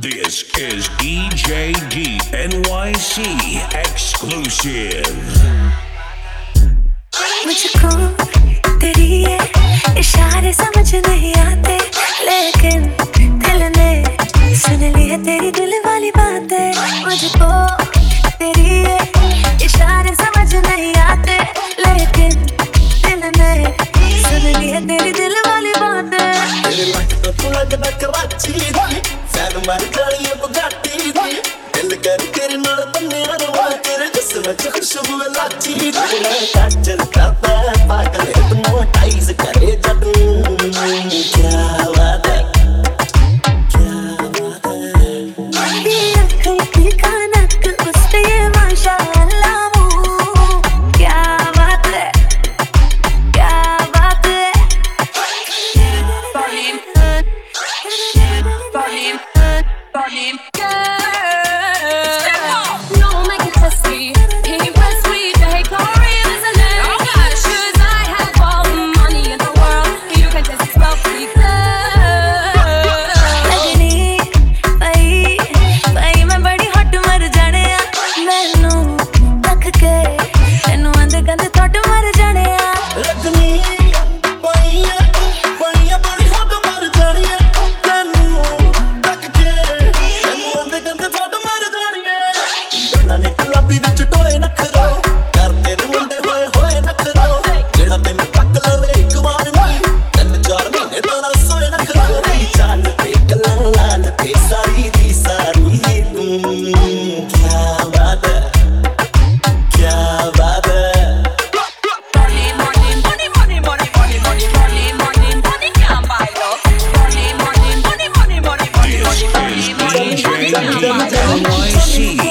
This is EJD NYC exclusive. What you call? ਮਰ ਗਲੀ ਬਗਾਟੀ ਦੀ ਦਿਲ ਕਰ ਤੇਰੇ ਨਾਲ ਬੰਨਿਆ ਰਵਾ ਤੇਰੇ ਜਿਸਮ ਚ ਖੁਸ਼ਬੂ ਲਾਚੀ ਦੀ ਮੈਂ ਕਾਜਲ ਕਰਦਾ ਪਾਗਲ ਹਿਪਨੋਟਾਈਜ਼ ਕਰੇ Moishi.